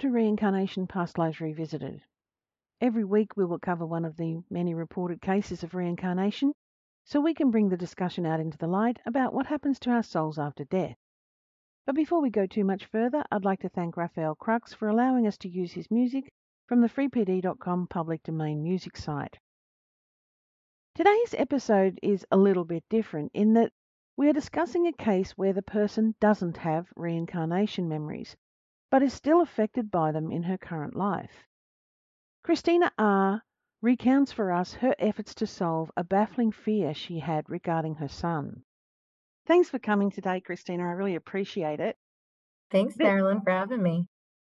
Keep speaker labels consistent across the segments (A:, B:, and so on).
A: To Reincarnation Past Lives Revisited. Every week we will cover one of the many reported cases of reincarnation so we can bring the discussion out into the light about what happens to our souls after death. But before we go too much further, I'd like to thank Rafael Krux for allowing us to use his music from the freepd.com public domain music site. Today's episode is a little bit different in that we are discussing a case where the person doesn't have reincarnation memories, but is still affected by them in her current life. Christina R. recounts for us her efforts to solve a baffling fear she had regarding her son. Thanks for coming today, Christina. I really appreciate it.
B: Thanks, Marilyn, for having me.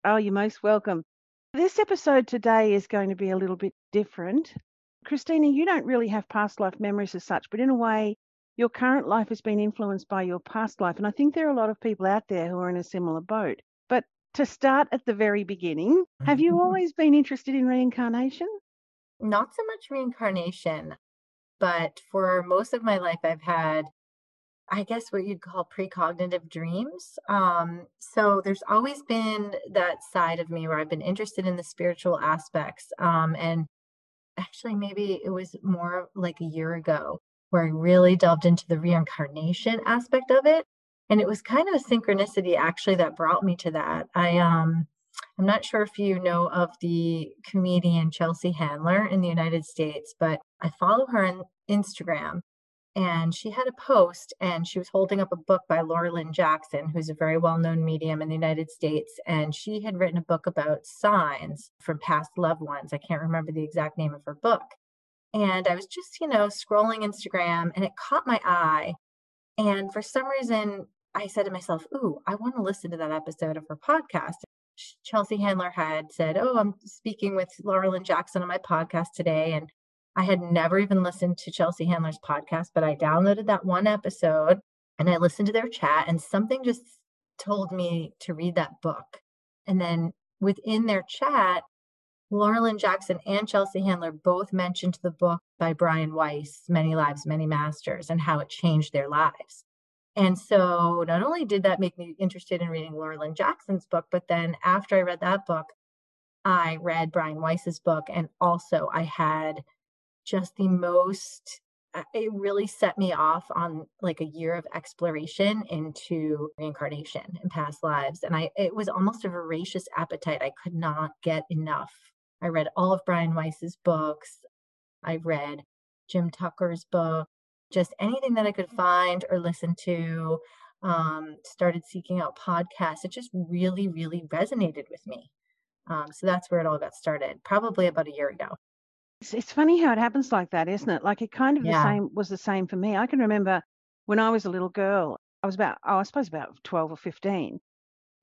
A: Oh, you're most welcome. This episode today is going to be a little bit different. Christina, you don't really have past life memories as such, but in a way, your current life has been influenced by your past life. And I think there are a lot of people out there who are in a similar boat. To start at the very beginning, have you always been interested in reincarnation?
B: Not so much reincarnation, but for most of my life, I've had, I guess, what you'd call precognitive dreams. Um, so there's always been that side of me where I've been interested in the spiritual aspects. Um, and actually, maybe it was more like a year ago where I really delved into the reincarnation aspect of it. And it was kind of a synchronicity actually that brought me to that. I um I'm not sure if you know of the comedian Chelsea Handler in the United States, but I follow her on Instagram and she had a post and she was holding up a book by Laura Lynne Jackson, who's a very well known medium in the United States. And she had written a book about signs from past loved ones. I can't remember the exact name of her book. And I was just, you know, scrolling Instagram and it caught my eye. And for some reason, I said to myself, Ooh, I want to listen to that episode of her podcast. Chelsea Handler had said, Oh, I'm speaking with Laura Lynne Jackson on my podcast today. And I had never even listened to Chelsea Handler's podcast, but I downloaded that one episode and I listened to their chat, and something just told me to read that book. And then within their chat, Laura Lynne Jackson and Chelsea Handler both mentioned the book by Brian Weiss, Many Lives, Many Masters, and how it changed their lives. And so not only did that make me interested in reading Laura Lynne Jackson's book, but then after I read that book, I read Brian Weiss's book. And also I had just the most, uh, it really set me off on like a year of exploration into reincarnation and past lives. And I, it was almost a voracious appetite. I could not get enough I read all of Brian Weiss's books. I read Jim Tucker's book, just anything that I could find or listen to. Um, started seeking out podcasts. It just really, really resonated with me. Um, so that's where it all got started, probably about a year ago.
A: It's, it's funny how it happens like that, isn't it? Like it kind of yeah. the same was the same for me. I can remember when I was a little girl. I was about, oh, I suppose about twelve or fifteen.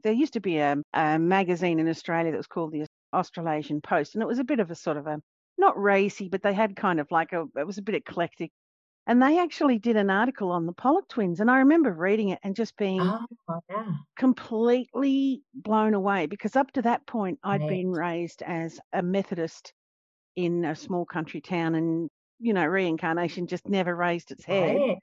A: There used to be a, a magazine in Australia that was called the Australasian Post, and it was a bit of a sort of a not racy, but they had kind of like a it was a bit eclectic. And they actually did an article on the Pollock twins, and I remember reading it and just being
B: oh, yeah.
A: completely blown away because up to that point I'd right. been raised as a Methodist in a small country town, and you know reincarnation just never raised its head.
B: Right.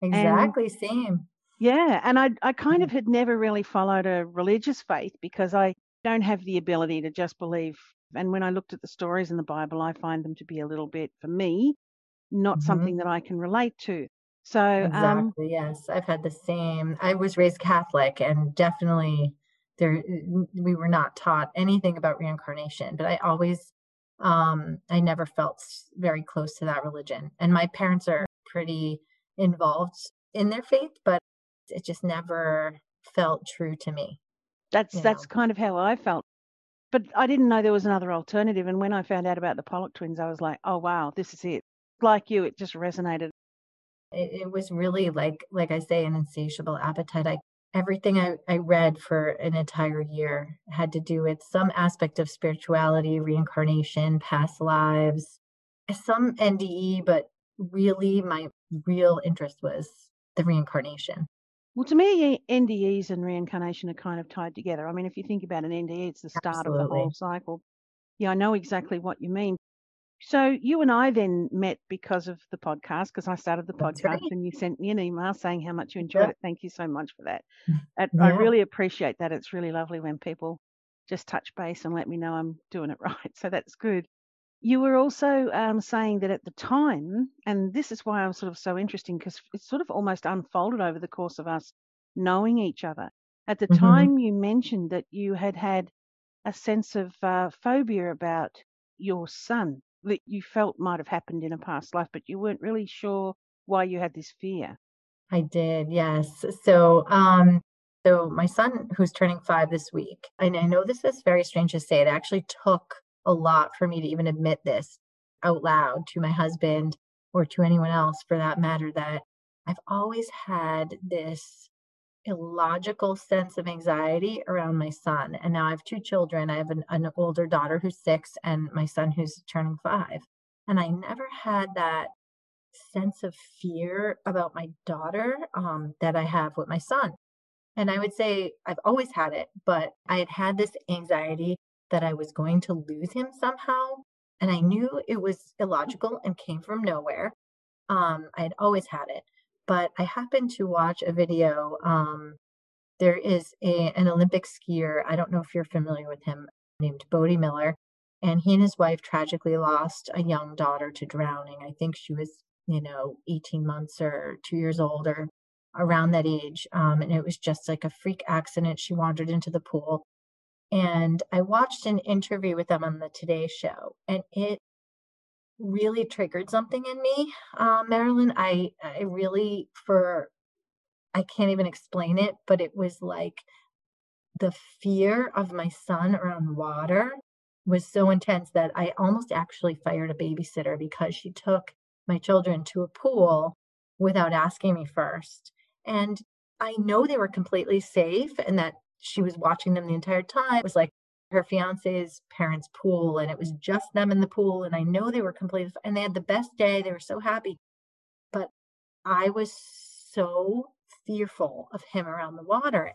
B: Exactly, and, same.
A: Yeah, and I I kind mm. of had never really followed a religious faith because I don't have the ability to just believe. And when I looked at the stories in the Bible, I find them to be a little bit, for me, not mm-hmm. something that I can relate to. So, um
B: exactly, um, yes, I've had the same. I was raised Catholic, and definitely there we were not taught anything about reincarnation. But I always, um, I never felt very close to that religion. And my parents are pretty involved in their faith, but it just never felt true to me.
A: That's you that's know. kind of how I felt. But I didn't know there was another alternative. And when I found out about the Pollock twins, I was like, oh wow, this is it. Like you, it just resonated.
B: It, it was really like like I say, an insatiable appetite. I everything I, I read for an entire year had to do with some aspect of spirituality, reincarnation, past lives, some NDE, but really my real interest was the reincarnation.
A: Well, to me, NDEs and reincarnation are kind of tied together. I mean, if you think about an NDE, it's the start Absolutely. of the whole cycle. Yeah, I know exactly what you mean. So you and I then met because of the podcast, because I started the
B: That's
A: podcast
B: right.
A: and you sent me an email saying how much you enjoyed
B: Yeah.
A: it. Thank you so much for that. And I really appreciate that. It's really lovely when people just touch base and let me know I'm doing it right. So that's good. You were also um, saying that at the time, and this is why I'm sort of so interesting because it's sort of almost unfolded over the course of us knowing each other. At the
B: Mhm.
A: time, you mentioned that you had had a sense of uh, phobia about your son that you felt might have happened in a past life, but you weren't really sure why you had this fear.
B: I did, yes. So, um, so my son, who's turning five this week, and I know this is very strange to say, it actually took a lot for me to even admit this out loud to my husband or to anyone else for that matter, that I've always had this illogical sense of anxiety around my son. And now I have two children. I have an, an older daughter who's six and my son who's turning five. And I never had that sense of fear about my daughter um, that I have with my son. And I would say I've always had it, but I had had this anxiety that I was going to lose him somehow. And I knew it was illogical and came from nowhere. Um, I had always had it. But I happened to watch a video. Um, there is a, an Olympic skier. I don't know if you're familiar with him, named Bode Miller. And he and his wife tragically lost a young daughter to drowning. I think she was, you know, 18 months or two years old or around that age. Um, and it was just like a freak accident. She wandered into the pool. And I watched an interview with them on the Today Show, and it really triggered something in me, um, Marilyn. I, I really, for, I can't even explain it, but it was like the fear of my son around water was so intense that I almost actually fired a babysitter because she took my children to a pool without asking me first. And I know they were completely safe and that she was watching them the entire time. It was like her fiance's parents' pool, and it was just them in the pool. And I know they were completely, and they had the best day. They were so happy. But I was so fearful of him around the water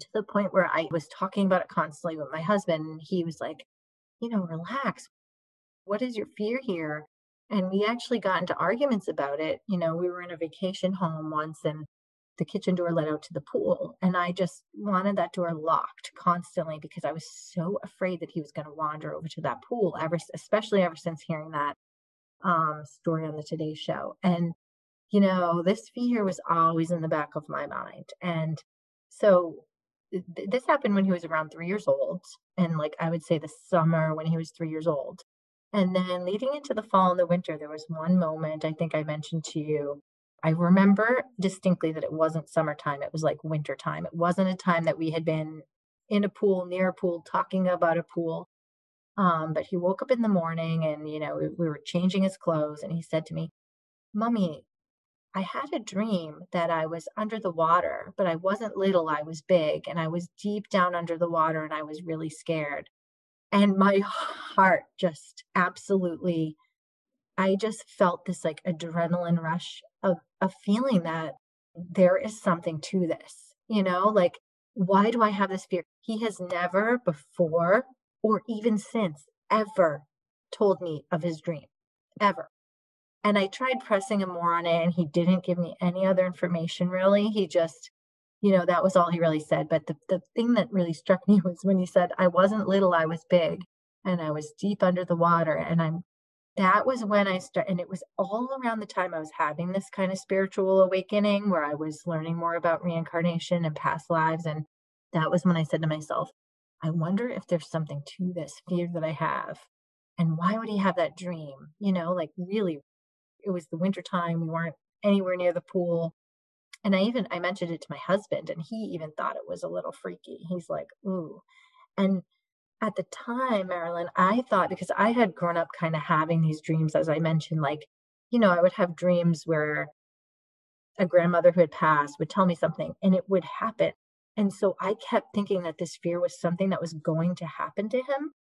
B: to the point where I was talking about it constantly with my husband. And he was like, you know, relax. What is your fear here? And we actually got into arguments about it. You know, we were in a vacation home once and the kitchen door led out to the pool. And I just wanted that door locked constantly because I was so afraid that he was going to wander over to that pool, ever, especially ever since hearing that um, story on the Today Show. And, you know, this fear was always in the back of my mind. And so th- this happened when he was around three years old. And like I would say the summer when he was three years old. And then leading into the fall and the winter, there was one moment I think I mentioned to you. I remember distinctly that it wasn't summertime, it was like wintertime. It wasn't a time that we had been in a pool, near a pool, talking about a pool. Um, but he woke up in the morning and, you know, we, we were changing his clothes and he said to me, Mummy, I had a dream that I was under the water, but I wasn't little, I was big, and I was deep down under the water and I was really scared. And my heart just absolutely, I just felt this like adrenaline rush of, a feeling that there is something to this, you know, like, why do I have this fear? He has never before or even since ever told me of his dream, ever. And I tried pressing him more on it, and he didn't give me any other information really. He just, you know, that was all he really said. But the, the thing that really struck me was when he said, I wasn't little, I was big, and I was deep under the water. And I'm, that was when I started, and it was all around the time I was having this kind of spiritual awakening where I was learning more about reincarnation and past lives. And that was when I said to myself, I wonder if there's something to this fear that I have. And why would he have that dream? You know, like really it was the winter time. We weren't anywhere near the pool. And I even I mentioned it to my husband and he even thought it was a little freaky. He's like, "Ooh." And at the time, Marilyn, I thought because I had grown up kind of having these dreams as I mentioned like, you know, I would have dreams where a grandmother who had passed would tell me something and it would happen. And so I kept thinking that this fear was something that was going to happen to him.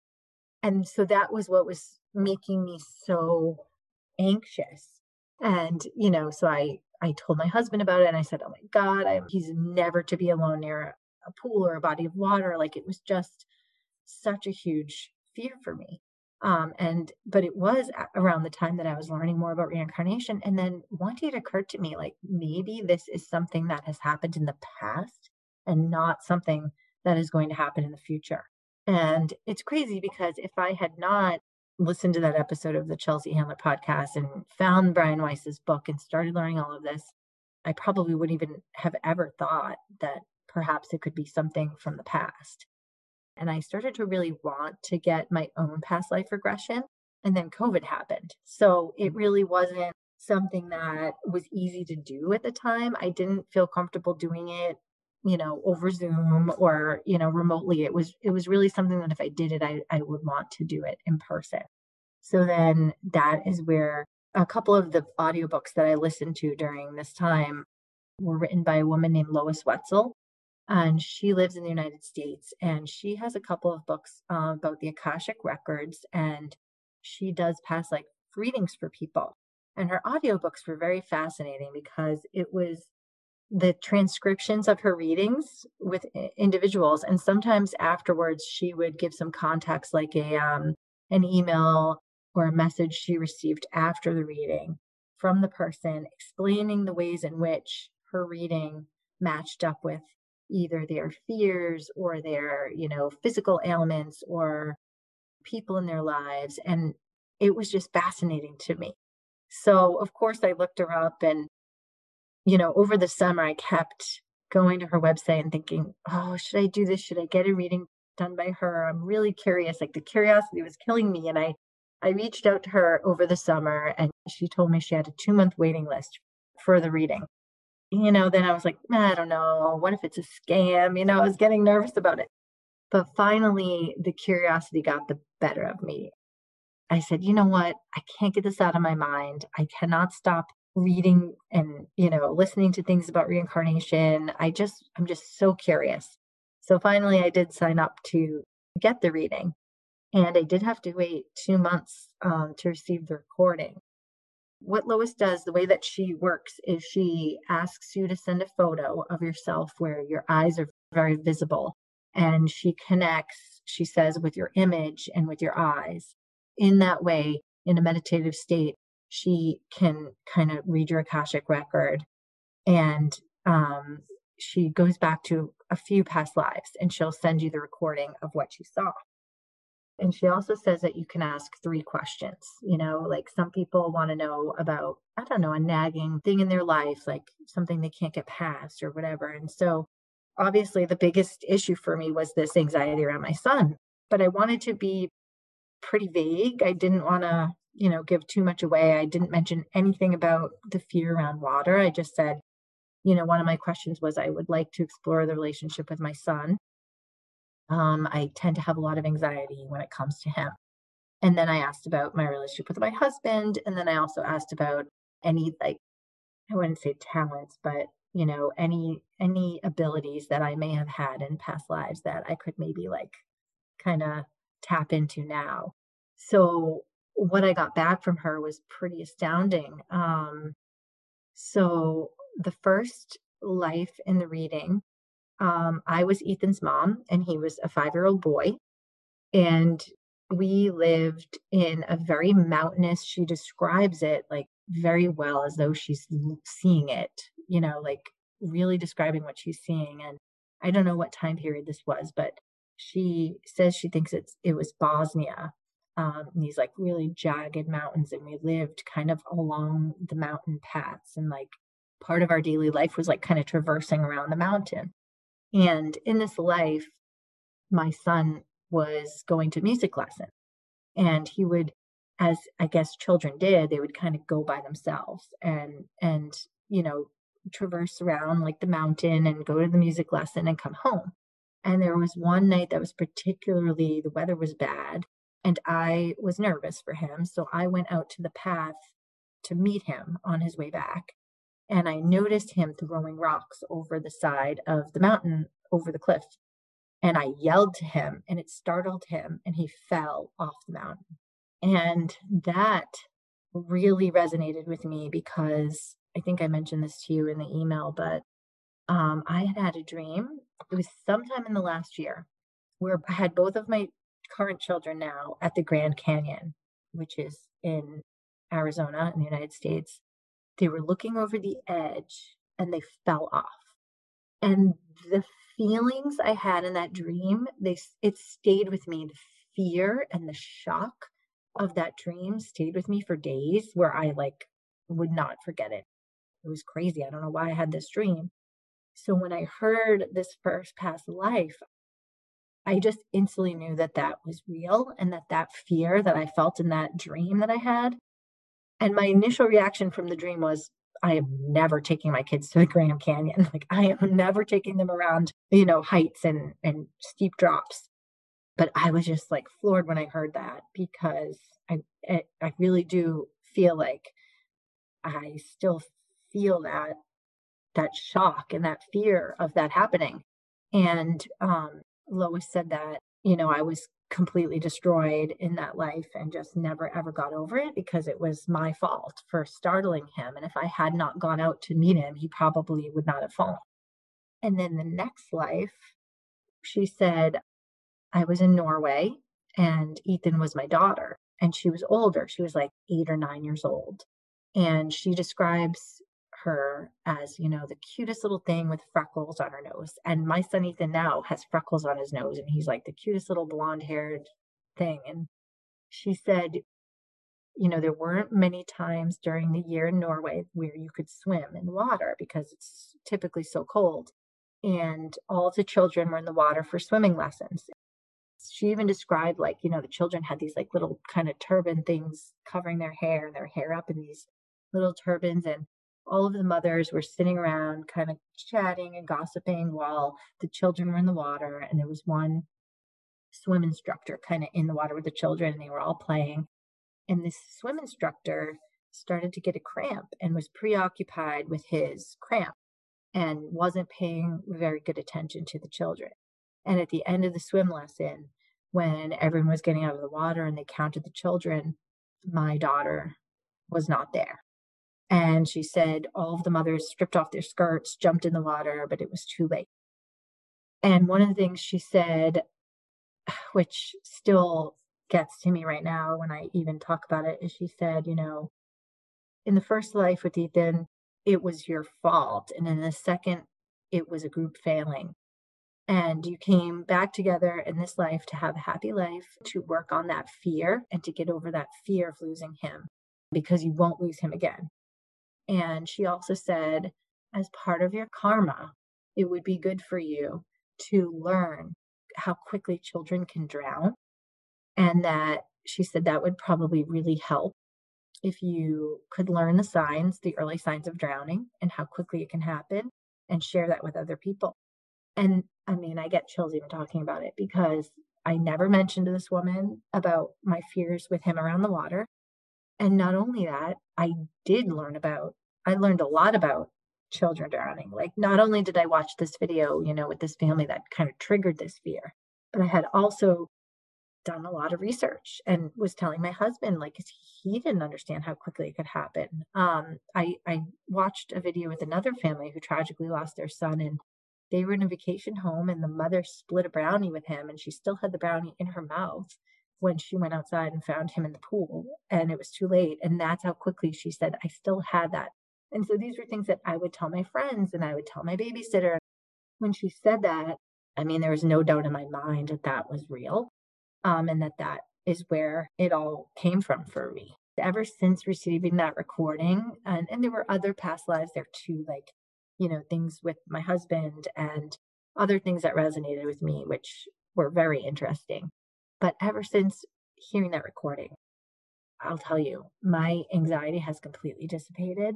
B: And so that was what was making me so anxious. And, you know, so I I told my husband about it and I said, "Oh my god, I he's never to be alone near a pool or a body of water." Like it was just such a huge fear for me. Um, and but it was around the time that I was learning more about reincarnation. And then one day it occurred to me like maybe this is something that has happened in the past and not something that is going to happen in the future. And it's crazy because if I had not listened to that episode of the Chelsea Handler podcast and found Brian Weiss's book and started learning all of this, I probably wouldn't even have ever thought that perhaps it could be something from the past. And I started to really want to get my own past life regression. And then COVID happened. So it mm-hmm. really wasn't something that was easy to do at the time. I didn't feel comfortable doing it, you know, over Zoom or, you know, remotely. It was it was really something that if I did it, I, I would want to do it in person. So then that is where a couple of the audiobooks that I listened to during this time were written by a woman named Lois Wetzel and she lives in the United States. And she has a couple of books uh, about the Akashic records, and she does past like readings for people. And her audiobooks were very fascinating because it was the transcriptions of her readings with individuals, and sometimes afterwards she would give some context, like a um, an email or a message she received after the reading from the person, explaining the ways in which her reading matched up with either their fears or their, you know, physical ailments or people in their lives. And it was just fascinating to me. So, of course, I looked her up and, you know, over the summer, I kept going to her website and thinking, oh, should I do this? Should I get a reading done by her? I'm really curious. Like the curiosity was killing me. And I, I reached out to her over the summer and she told me she had a two month waiting list for the reading you know, then I was like, I don't know. What if it's a scam? You know, I was getting nervous about it. But finally, the curiosity got the better of me. I said, you know what? I can't get this out of my mind. I cannot stop reading and, you know, listening to things about reincarnation. I just, I'm just so curious. So finally, I did sign up to get the reading. And I did have to wait two months um, to receive the recording what Lois does, the way that she works, is she asks you to send a photo of yourself where your eyes are very visible. And she connects, she says, with your image and with your eyes. In that way, in a meditative state, she can kind of read your Akashic record. And um, she goes back to a few past lives and she'll send you the recording of what you saw. And she also says that you can ask three questions. You know, like some people want to know about, I don't know, a nagging thing in their life, like something they can't get past or whatever. And so obviously the biggest issue for me was this anxiety around my son. But I wanted to be pretty vague. I didn't want to, you know, give too much away. I didn't mention anything about the fear around water. I just said, you know, one of my questions was I would like to explore the relationship with my son um, I tend to have a lot of anxiety when it comes to him. And then I asked about my relationship with my husband. And then I also asked about any, like, I wouldn't say talents, but you know, any any abilities that I may have had in past lives that I could maybe like kind of tap into now. So what I got back from her was pretty astounding. Um, so the first life in the reading um, I was Ethan's mom, and he was a five year old boy. And we lived in a very mountainous, she describes it like very well as though she's seeing it, you know, like really describing what she's seeing. And I don't know what time period this was, but she says she thinks it's it was Bosnia. Um, these like really jagged mountains, and we lived kind of along the mountain paths, and like part of our daily life was like kind of traversing around the mountain. And in this life, my son was going to music lesson. And he would, as I guess children did, they would kind of go by themselves and and you know traverse around like the mountain and go to the music lesson and come home. And there was one night that was particularly the weather was bad and I was nervous for him. So I went out to the path to meet him on his way back and I noticed him throwing rocks over the side of the mountain over the cliff. And I yelled to him, and it startled him, and he fell off the mountain. And that really resonated with me because I think I mentioned this to you in the email, but um, I had had a dream. It was sometime in the last year where I had both of my current children now at the Grand Canyon, which is in Arizona in the United States. They were looking over the edge and they fell off. And the feelings I had in that dream, they it stayed with me. The fear and the shock of that dream stayed with me for days where I like would not forget it. It was crazy. I don't know why I had this dream. So when I heard this first past life, I just instantly knew that that was real and that that fear that I felt in that dream that I had. And my initial reaction from the dream was, I am never taking my kids to the Grand Canyon. Like I am never taking them around, you know, heights and and steep drops. But I was just like floored when I heard that because I I really do feel like I still feel that that shock and that fear of that happening. And um, Lois said that, you know, I was completely destroyed in that life and just never ever got over it because it was my fault for startling him. And if I had not gone out to meet him, he probably would not have fallen. And then the next life, she said, I was in Norway and Ethan was my daughter and she was older. She was like eight or nine years old. And she describes her as, you know, the cutest little thing with freckles on her nose. And my son Ethan now has freckles on his nose and he's like the cutest little blonde haired thing. And she said, you know, there weren't many times during the year in Norway where you could swim in water because it's typically so cold. And all the children were in the water for swimming lessons. She even described, like, you know, the children had these like little kind of turban things covering their hair and their hair up in these little turbans. And all of the mothers were sitting around kind of chatting and gossiping while the children were in the water and there was one swim instructor kind of in the water with the children and they were all playing. And this swim instructor started to get a cramp and was preoccupied with his cramp and wasn't paying very good attention to the children. And at the end of the swim lesson when everyone was getting out of the water and they counted the children my daughter was not there and she said all of the mothers stripped off their skirts, jumped in the water, but it was too late. And one of the things she said, which still gets to me right now when I even talk about it, is she said, you know, in the first life with Ethan, it was your fault. And in the second, it was a group failing. And you came back together in this life to have a happy life, to work on that fear and to get over that fear of losing him because you won't lose him again. And she also said, as part of your karma, it would be good for you to learn how quickly children can drown. And that she said that would probably really help if you could learn the signs, the early signs of drowning, and how quickly it can happen, and share that with other people. And I mean, I get chills even talking about it because I never mentioned to this woman about my fears with him around the water. And not only that, I did learn about, I learned a lot about children drowning. Like, not only did I watch this video, you know, with this family that kind of triggered this fear, but I had also done a lot of research and was telling my husband, like, he didn't understand how quickly it could happen. Um, I, I watched a video with another family who tragically lost their son and they were in a vacation home and the mother split a brownie with him and she still had the brownie in her mouth when she went outside and found him in the pool and it was too late. And that's how quickly she said, I still had that. And so these were things that I would tell my friends and I would tell my babysitter. When she said that, I mean, there was no doubt in my mind that that was real um, and that that is where it all came from for me. Ever since receiving that recording, and, and there were other past lives there too, like, you know, things with my husband and other things that resonated with me, which were very interesting. But ever since hearing that recording, I'll tell you, my anxiety has completely dissipated.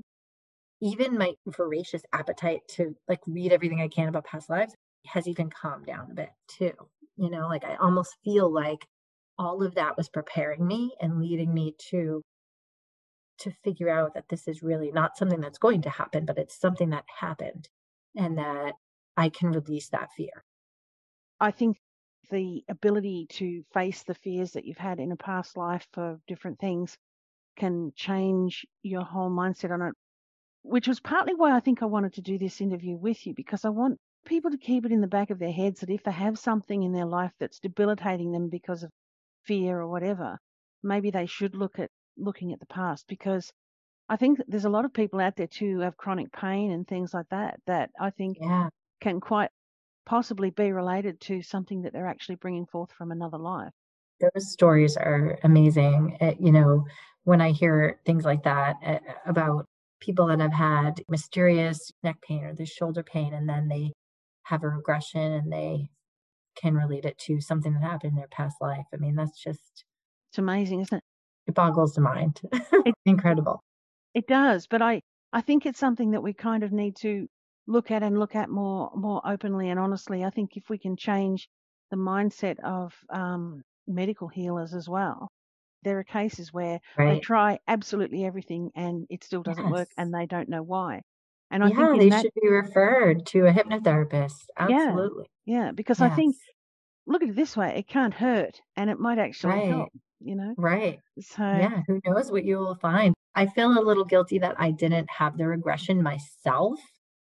B: Even my voracious appetite to like read everything I can about past lives has even calmed down a bit too. You know, like I almost feel like all of that was preparing me and leading me to to figure out that this is really not something that's going to happen, but it's something that happened and that I can release that fear.
A: I think the ability to face the fears that you've had in a past life for different things can change your whole mindset on it, which was partly why I think I wanted to do this interview with you because I want people to keep it in the back of their heads that if they have something in their life that's debilitating them because of fear or whatever, maybe they should look at looking at the past because I think there's a lot of people out there too who have chronic pain and things like that that I think
B: Yeah.
A: can quite possibly be related to something that they're actually bringing forth from another life.
B: Those stories are amazing. Uh, you know, when I hear things like that uh, about people that have had mysterious neck pain or the shoulder pain, and then they have a regression and they can relate it to something that happened in their past life. I mean, that's just,
A: It's amazing, isn't it?
B: it boggles the mind.
A: It,
B: Incredible.
A: it does, but I I think it's something that we kind of need to look at and look at more more openly and honestly. I think if we can change the mindset of um, medical healers as well, there are cases where they try absolutely everything and it still doesn't work and they don't know why. And I think
B: Yeah,
A: in
B: they
A: that,
B: should be referred to a hypnotherapist. Absolutely.
A: yeah, because I think look at it this way, it can't hurt and it might actually
B: Right.
A: help, you know?
B: Right.
A: So,
B: Yeah, who knows what you will find. I feel a little guilty that I didn't have the regression myself.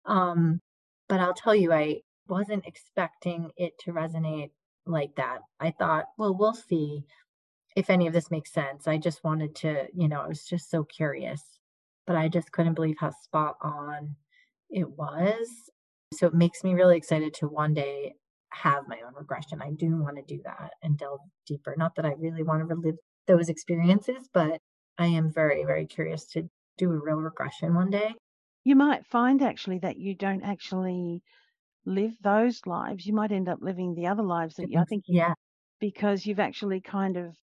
B: Um, but I'll tell you, I wasn't expecting it to resonate like that. I thought, well, we'll see if any of this makes sense. I just wanted to, you know, I was just so curious, but I just couldn't believe how spot on it was. So it makes me really excited to one day have my own regression. I do want to do that and delve deeper. Not that I really want to relive those experiences, but I am very, very curious to do a real regression one day.
A: You might find actually that you don't actually live those lives. You might end up living the other lives that you, I think you,
B: yeah,
A: because you've actually kind of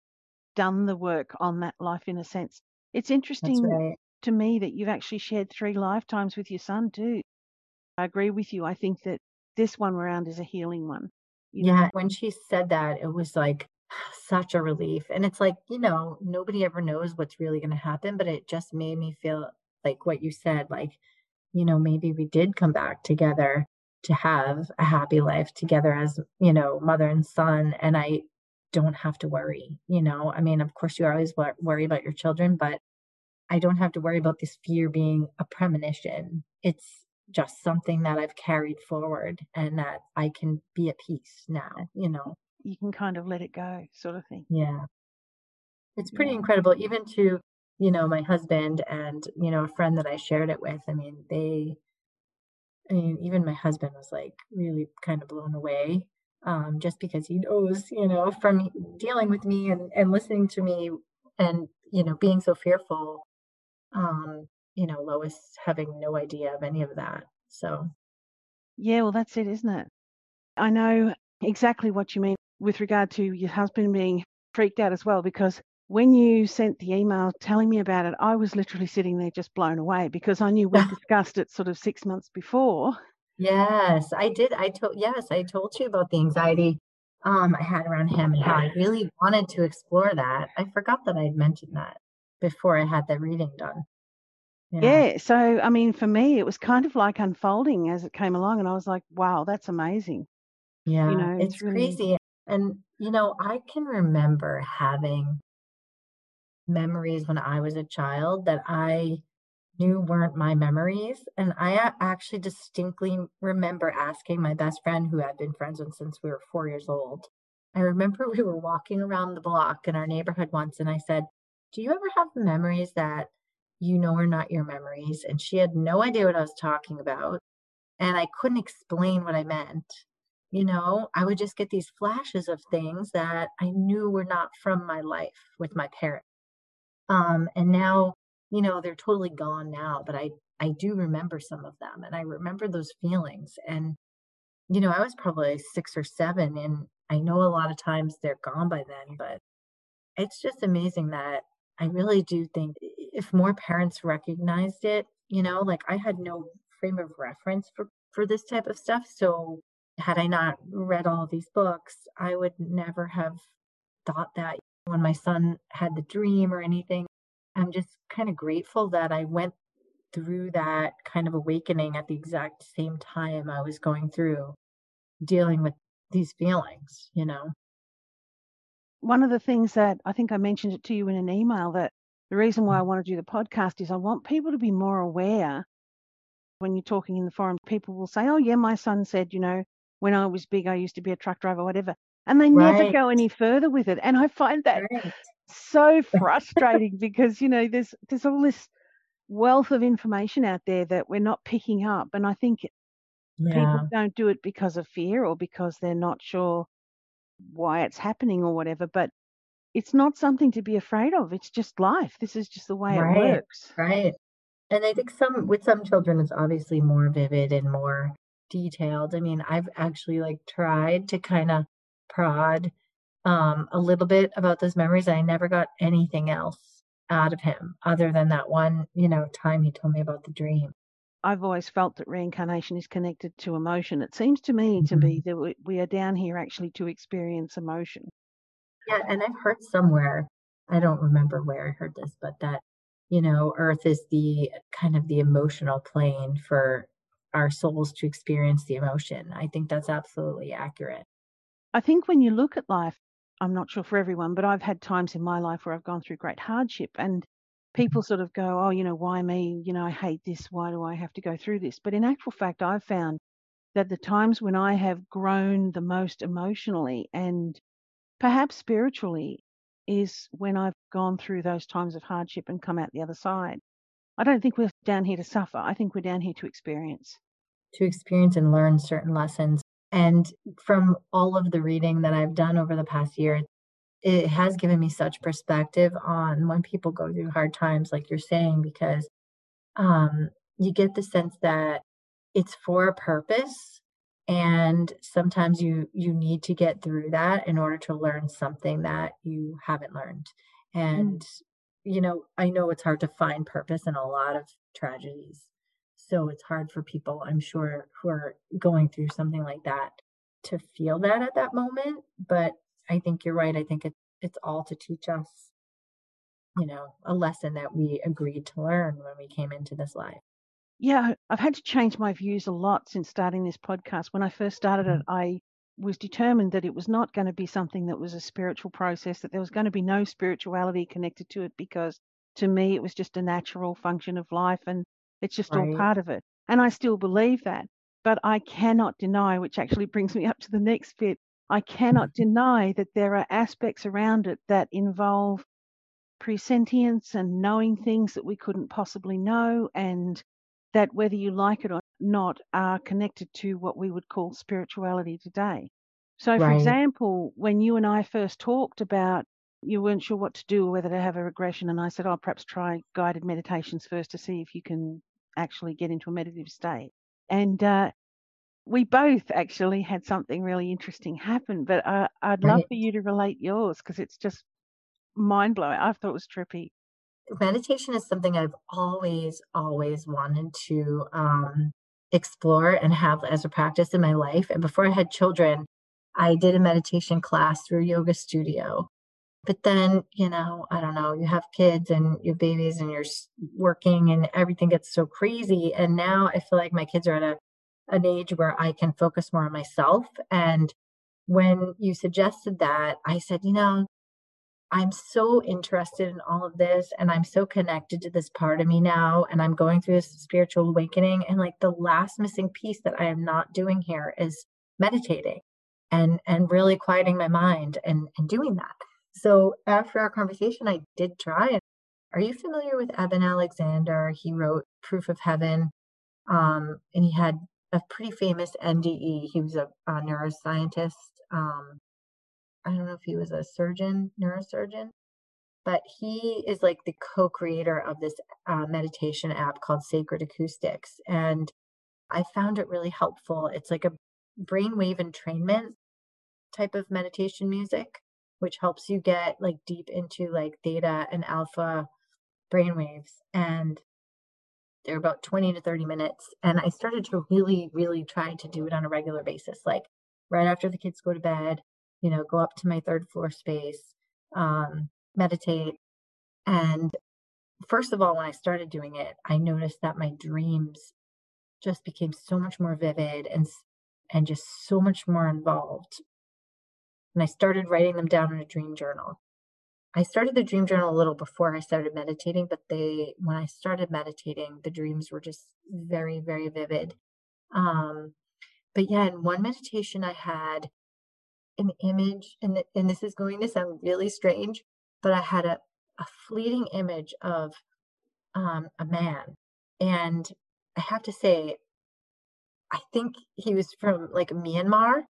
A: done the work on that life in a sense. It's interesting
B: right.
A: to me that you've actually shared three lifetimes with your son too. I agree with you. I think that this one round is a healing one. You know,
B: Yeah, when she said that, it was like such a relief. And it's like, you know, nobody ever knows what's really going to happen, but it just made me feel like what you said, like, you know, maybe we did come back together to have a happy life together as, you know, mother and son. And I don't have to worry, you know. I mean, of course, you always worry about your children, but I don't have to worry about this fear being a premonition. It's just something that I've carried forward and that I can be at peace now, you know.
A: you can kind of let it go, sort of thing.
B: Yeah. It's pretty
A: Yeah.
B: incredible, even to, you know, my husband and, you know, a friend that I shared it with. I mean, they, I mean, even my husband was like really kind of blown away, um, just because he knows, you know, from dealing with me and, and listening to me and, you know, being so fearful, um, you know, Lois having no idea of any of that. So,
A: Yeah, well, that's it, isn't it? I know exactly what you mean with regard to your husband being freaked out as well, because when you sent the email telling me about it, I was literally sitting there just blown away because I knew we discussed it sort of six months before.
B: yes, I did. I told, yes, I told you about the anxiety um, I had around him and how I really wanted to explore that. I forgot that I'd mentioned that before I had the reading done. Yeah.
A: Yeah, so I mean, for me, it was kind of like unfolding as it came along, and I was like, wow, that's amazing.
B: Yeah,
A: You know,
B: it's
A: it's really,
B: crazy. And, you know, I can remember having memories when I was a child that I knew weren't my memories. And I actually distinctly remember asking my best friend, who I'd been friends with since we were four years old. I remember we were walking around the block in our neighborhood once, and I said, Do you ever have memories that you know are not your memories? And she had no idea what I was talking about. And I couldn't explain what I meant. You know, I would just get these flashes of things that I knew were not from my life with my parents. Um, and now, you know, they're totally gone now, but I I do remember some of them and I remember those feelings. And, you know, I was probably six or seven and I know a lot of times they're gone by then, but it's just amazing that I really do think if more parents recognized it, you know, like I had no frame of reference for for this type of stuff. So had I not read all these books, I would never have thought that when my son had the dream or anything. I'm just kind of grateful that I went through that kind of awakening at the exact same time I was going through dealing with these feelings, you know?
A: one of the things that I think I mentioned it to you in an email that the reason why I want to do the podcast is I want people to be more aware when you're talking in the forum. People will say, Oh, yeah, my son said, you know, when I was big, I used to be a truck driver, whatever. And they never go any further with it. And I find that
B: Right.
A: so frustrating because you know there's there's all this wealth of information out there that we're not picking up, and I think
B: Yeah.
A: people don't do it because of fear or because they're not sure why it's happening or whatever. But it's not something to be afraid of. It's just life. This is just the way it works.
B: Right. And I think some with some children, it's obviously more vivid and more detailed. I mean, I've actually like tried to kind of prod um, a little bit about those memories. I never got anything else out of him other than that one, you know, time he told me about the dream.
A: I've always felt that reincarnation is connected to emotion. It seems to me to
B: Mhm.
A: be that we- we are down here actually to experience emotion.
B: Yeah, and I've heard somewhere, I don't remember where I heard this, but that, you know, Earth is the kind of the emotional plane for our souls to experience the emotion. I think that's absolutely accurate.
A: I think when you look at life, I'm not sure for everyone, but I've had times in my life where I've gone through great hardship and people mm-hmm. sort of go, oh, you know, why me? You know, I hate this. Why do I have to go through this? But in actual fact, I've found that the times when I have grown the most emotionally and perhaps spiritually is when I've gone through those times of hardship and come out the other side. I don't think we're down here to suffer. I think we're down here to experience.
B: To experience and learn certain lessons. And from all of the reading that I've done over the past year, it has given me such perspective on when people go through hard times, like you're saying, because um, you get the sense that it's for a purpose and sometimes you you need to get through that in order to learn something that you haven't learned. And you know i know it's hard to find purpose in a lot of tragedies so it's hard for people i'm sure who are going through something like that to feel that at that moment but i think you're right i think it, it's all to teach us you know a lesson that we agreed to learn when we came into this life
A: Yeah, I've had to change my views a lot since starting this podcast. When I first started it, mm-hmm. I was determined that it was not going to be something that was a spiritual process, that there was going to be no spirituality connected to it because to me it was just a natural function of life and it's just all part of it. And I still believe that. But I cannot deny, which actually brings me up to the next bit, I cannot mm-hmm. deny that there are aspects around it that involve presentience and knowing things that we couldn't possibly know and that whether you like it or not are connected to what we would call spirituality today. So, for example, when you and I first talked about you weren't sure what to do or whether to have a regression, and I said, oh, perhaps try guided meditations first to see if you can actually get into a meditative state. And uh, we both actually had something really interesting happen, but uh, I'd love for you to relate yours because it's just mind blowing. I thought it was trippy.
B: meditation is something I've always, always wanted to um, explore and have as a practice in my life. And before I had children, I did a meditation class through Yoga Studio. But then, you know, I don't know, you have kids and your babies and you're working and everything gets so crazy. And now I feel like my kids are at a, an age where I can focus more on myself. And when you suggested that, I said, you know, I'm so interested in all of this and I'm so connected to this part of me now and I'm going through this spiritual awakening and like the last missing piece that I am not doing here is meditating and and really quieting my mind and and doing that. So after our conversation I did try it. Are you familiar with Eben Alexander? He wrote Proof of Heaven um and he had a pretty famous NDE. He was a, a neuroscientist um I don't know if he was a surgeon, neurosurgeon, but he is like the co-creator of this uh, meditation app called Sacred Acoustics, and I found it really helpful. It's like a brainwave entrainment type of meditation music, which helps you get like deep into like theta and alpha brainwaves, and they're about 20 to 30 minutes. And I started to really, really try to do it on a regular basis, like right after the kids go to bed you know, go up to my third floor space, um, meditate. And first of all, when I started doing it, I noticed that my dreams just became so much more vivid and and just so much more involved. And I started writing them down in a dream journal. I started the dream journal a little before I started meditating, but they when I started meditating, the dreams were just very, very vivid. Um, but yeah, in one meditation I had, an image, and, and this is going to sound really strange, but I had a, a fleeting image of um, a man. And I have to say, I think he was from like Myanmar.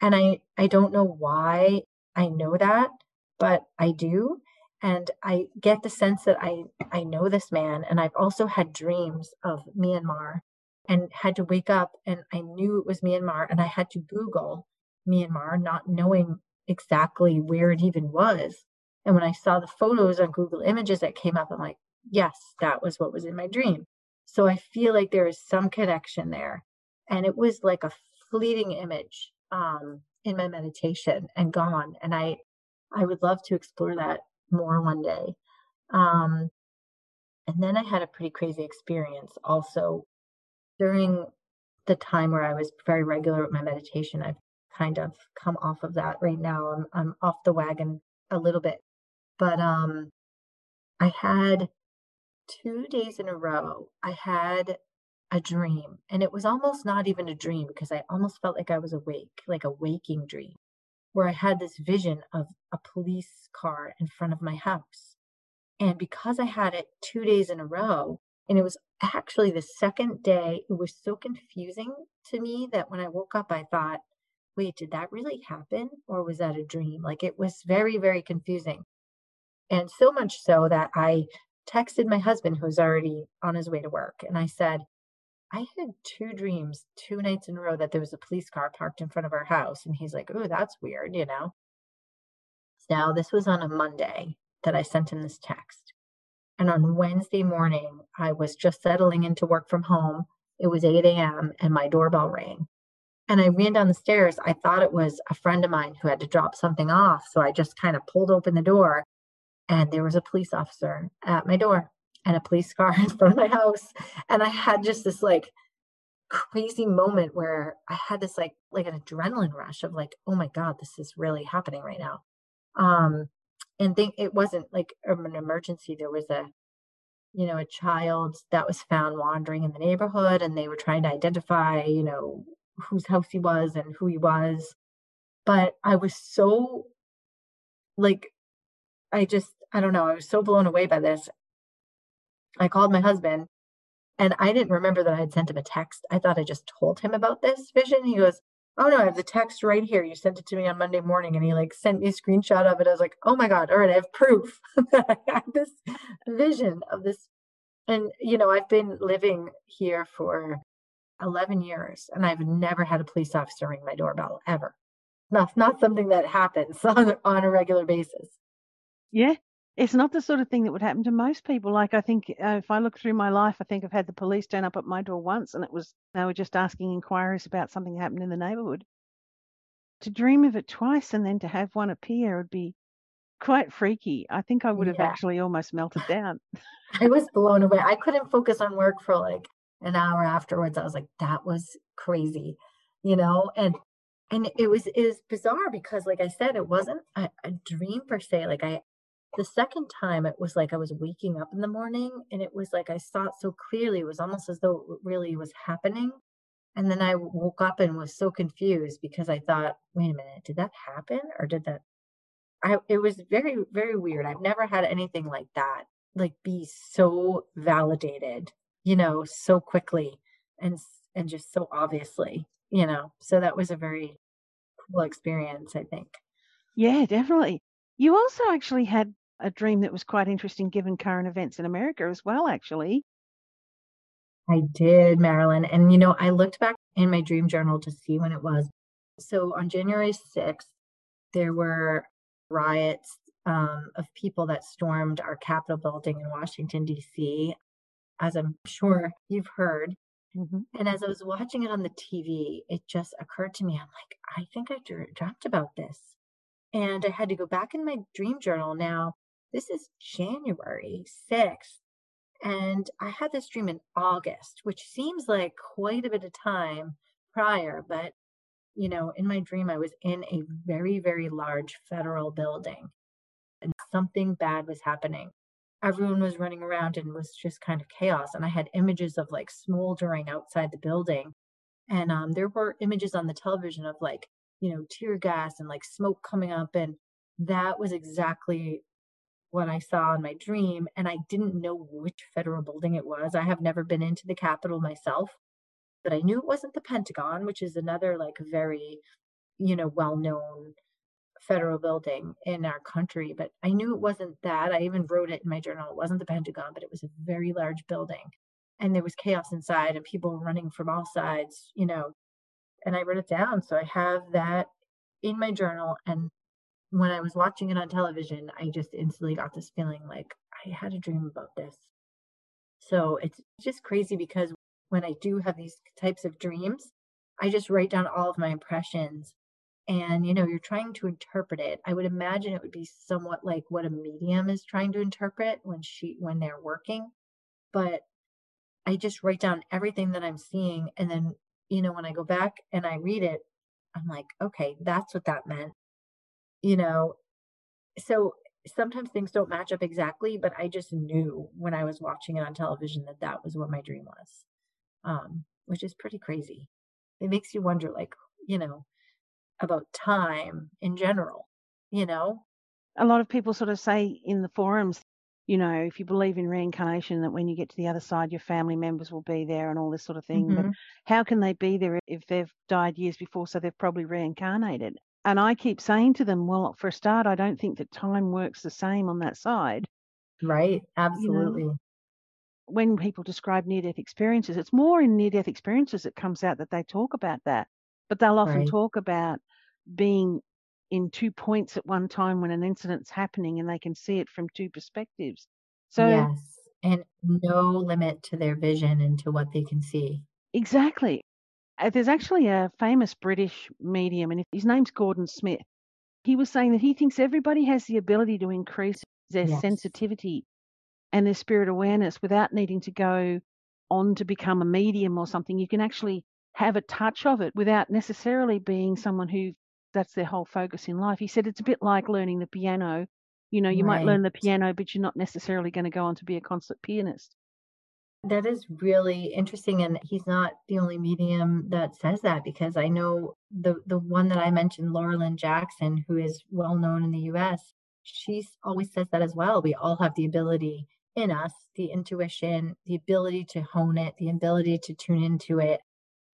B: And I, I don't know why I know that, but I do. And I get the sense that I, I know this man. And I've also had dreams of Myanmar and had to wake up and I knew it was Myanmar and I had to Google Myanmar, not knowing exactly where it even was. And when I saw the photos on Google Images that came up, I'm like, yes, that was what was in my dream. So I feel like there is some connection there. And it was like a fleeting image um, in my meditation and gone. And I, I would love to explore that more one day. Um, and then I had a pretty crazy experience also during the time where I was very regular with my meditation. I've kind of come off of that right now. I'm, I'm off the wagon a little bit. But um, I had two days in a row, I had a dream. And it was almost not even a dream because I almost felt like I was awake, like a waking dream, where I had this vision of a police car in front of my house. And because I had it two days in a row, and it was actually the second day, it was so confusing to me that when I woke up, I thought, wait, did that really happen? Or was that a dream? Like it was very, very confusing. And so much so that I texted my husband, who's already on his way to work, and I said, I had two dreams two nights in a row that there was a police car parked in front of our house. And he's like, Oh, that's weird, you know? Now, this was on a Monday that I sent him this text. And on Wednesday morning, I was just settling into work from home. It was 8 a.m. and my doorbell rang. And I ran down the stairs. I thought it was a friend of mine who had to drop something off. So I just kind of pulled open the door and there was a police officer at my door and a police car in front of my house and i had just this like crazy moment where i had this like like an adrenaline rush of like oh my god this is really happening right now um and think it wasn't like an emergency there was a you know a child that was found wandering in the neighborhood and they were trying to identify you know whose house he was and who he was but i was so like i just I don't know. I was so blown away by this. I called my husband and I didn't remember that I had sent him a text. I thought I just told him about this vision. He goes, Oh no, I have the text right here. You sent it to me on Monday morning and he like sent me a screenshot of it. I was like, Oh my God, all right, I have proof that I had this vision of this. And you know, I've been living here for 11 years and I've never had a police officer ring my doorbell ever. Not, not something that happens on, on a regular basis.
A: Yeah, it's not the sort of thing that would happen to most people. Like I think uh, if I look through my life, I think I've had the police turn up at my door once, and it was they were just asking inquiries about something that happened in the neighbourhood. To dream of it twice and then to have one appear would be quite freaky. I think I would have yeah. actually almost melted down.
B: I was blown away. I couldn't focus on work for like an hour afterwards. I was like, that was crazy, you know, and and it was it was bizarre because like I said, it wasn't a, a dream per se. Like I the second time, it was like I was waking up in the morning and it was like I saw it so clearly. It was almost as though it really was happening. And then I woke up and was so confused because I thought, wait a minute, did that happen or did that? I, it was very, very weird. I've never had anything like that, like be so validated, you know, so quickly and, and just so obviously, you know, so that was a very cool experience, I think.
A: Yeah, definitely. You also actually had a dream that was quite interesting given current events in America as well, actually.
B: I did, Marilyn. And, you know, I looked back in my dream journal to see when it was. So on January 6th, there were riots um, of people that stormed our Capitol building in Washington, D.C., as I'm sure you've heard. Mm-hmm. And as I was watching it on the TV, it just occurred to me I'm like, I think I dreamt about this. And I had to go back in my dream journal now this is January 6th. And I had this dream in August, which seems like quite a bit of time prior, but you know, in my dream, I was in a very, very large federal building and something bad was happening. Everyone was running around and it was just kind of chaos. And I had images of like smoldering outside the building. And um, there were images on the television of like you know, tear gas and like smoke coming up. And that was exactly what I saw in my dream. And I didn't know which federal building it was. I have never been into the Capitol myself, but I knew it wasn't the Pentagon, which is another like very, you know, well known federal building in our country. But I knew it wasn't that. I even wrote it in my journal. It wasn't the Pentagon, but it was a very large building. And there was chaos inside and people running from all sides, you know. And I wrote it down. So I have that in my journal. And when I was watching it on television, I just instantly got this feeling like I had a dream about this. So it's just crazy because when I do have these types of dreams, I just write down all of my impressions and you know you're trying to interpret it i would imagine it would be somewhat like what a medium is trying to interpret when she when they're working but i just write down everything that i'm seeing and then you know when i go back and i read it i'm like okay that's what that meant you know so sometimes things don't match up exactly but i just knew when i was watching it on television that that was what my dream was um which is pretty crazy it makes you wonder like you know about time in general, you know?
A: A lot of people sort of say in the forums, you know, if you believe in reincarnation, that when you get to the other side, your family members will be there and all this sort of thing.
B: Mm-hmm.
A: But how can they be there if they've died years before? So they've probably reincarnated. And I keep saying to them, well, for a start, I don't think that time works the same on that side.
B: Right. Absolutely. You know,
A: when people describe near death experiences, it's more in near death experiences that comes out that they talk about that. But they'll often
B: right.
A: talk about being in two points at one time when an incident's happening and they can see it from two perspectives. So
B: Yes. And no limit to their vision and to what they can see.
A: Exactly. Uh, there's actually a famous British medium, and his name's Gordon Smith. He was saying that he thinks everybody has the ability to increase their
B: Yes.
A: sensitivity and their spirit awareness without needing to go on to become a medium or something. You can actually have a touch of it without necessarily being someone who that's their whole focus in life. He said it's a bit like learning the piano. You know, you might learn the piano, but you're not necessarily going to go on to be a concert pianist.
B: That is really interesting. And he's not the only medium that says that because I know the the one that I mentioned, Laura Lynn Jackson, who is well known in the US, she always says that as well. We all have the ability in us, the intuition, the ability to hone it, the ability to tune into it.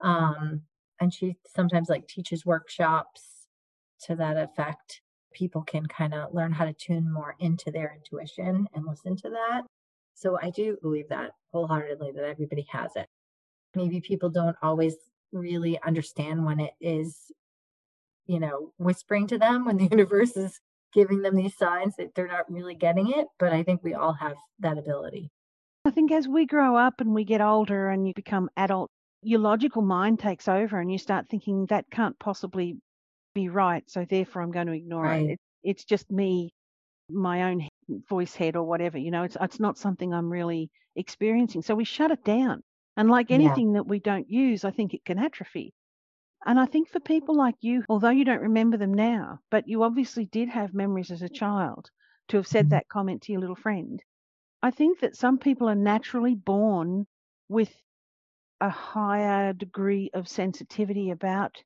B: Um, and she sometimes like teaches workshops to that effect. People can kind of learn how to tune more into their intuition and listen to that. So I do believe that wholeheartedly that everybody has it. Maybe people don't always really understand when it is, you know, whispering to them when the universe is giving them these signs that they're not really getting it. But I think we all have that ability.
A: I think as we grow up and we get older and you become adult, your logical mind takes over and you start thinking that can't possibly be right. So therefore, I'm going to ignore
B: Right.
A: it. it. It's just me, my own voice head or whatever. You know, it's it's not something I'm really experiencing. So we shut it down. And like
B: Yeah.
A: anything that we don't use, I think it can atrophy. And I think for people like you, although you don't remember them now, but you obviously did have memories as a child to have said
B: Mhm.
A: that comment to your little friend. I think that some people are naturally born with a higher degree of sensitivity about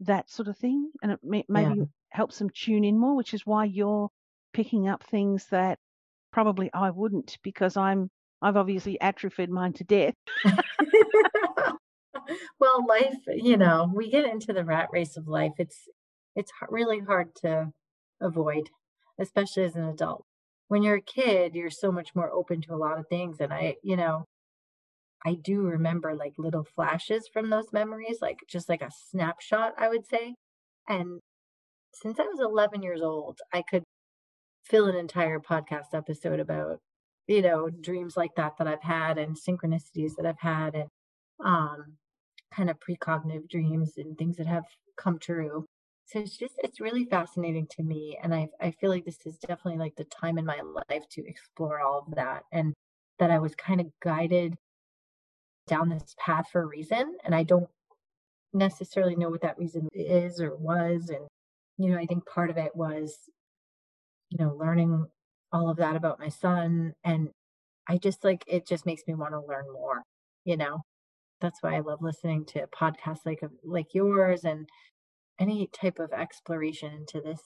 A: that sort of thing, and it may, maybe
B: Yeah.
A: helps them tune in more, which is why you're picking up things that probably I wouldn't because I'm I've obviously atrophied mine to death.
B: well, life, you know, we get into the rat race of life. It's it's really hard to avoid, especially as an adult. When you're a kid, you're so much more open to a lot of things and I, you know, I do remember like little flashes from those memories, like just like a snapshot, I would say. And since I was 11 years old, I could fill an entire podcast episode about, you know, dreams like that that I've had and synchronicities that I've had and um kind of precognitive dreams and things that have come true. So it's just it's really fascinating to me and I I feel like this is definitely like the time in my life to explore all of that and that I was kind of guided down this path for a reason and I don't necessarily know what that reason is or was and you know I think part of it was you know learning all of that about my son and I just like it just makes me want to learn more you know that's why I love listening to podcasts like um, like yours and any type of exploration into this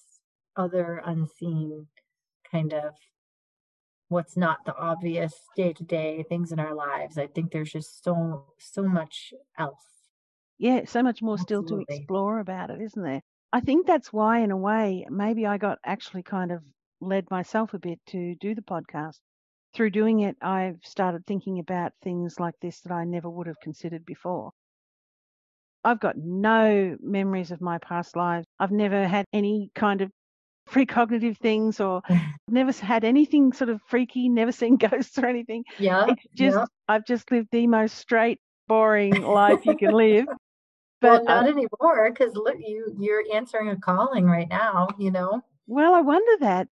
B: other unseen kind of what's not the obvious day-to-day things in our lives. I think there's just so so much else.
A: Yeah, so much more still to explore about it, isn't there? I think that's why, in a way, maybe I got actually kind of led myself a bit to do the podcast. Through doing it, I've started thinking about things like this that I never would have considered before. I've got no memories of my past lives. I've never had any kind of precognitive things or never had anything sort of freaky, never seen ghosts or anything.
B: Yeah,
A: It's just,
B: yeah.
A: I've just lived the most straight, boring life you can live.
B: Well,
A: But uh,
B: not anymore, because look, you you're answering a calling right now, you know?
A: Well, I wonder that